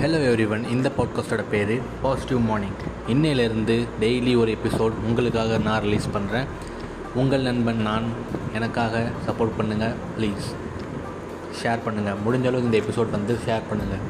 hello everyone இந்த பாட்காஸ்டோட பேர் பாசிட்டிவ் மார்னிங் இன்னையிலேருந்து டெய்லி ஒரு எபிசோட் உங்களுக்காக நான் ரிலீஸ் பண்ணுறேன் உங்கள் நண்பன் நான் எனக்காக சப்போர்ட் பண்ணுங்கள் ப்ளீஸ் ஷேர் பண்ணுங்கள் முடிஞ்ச அளவுக்கு இந்த எபிசோட் வந்து ஷேர் பண்ணுங்கள்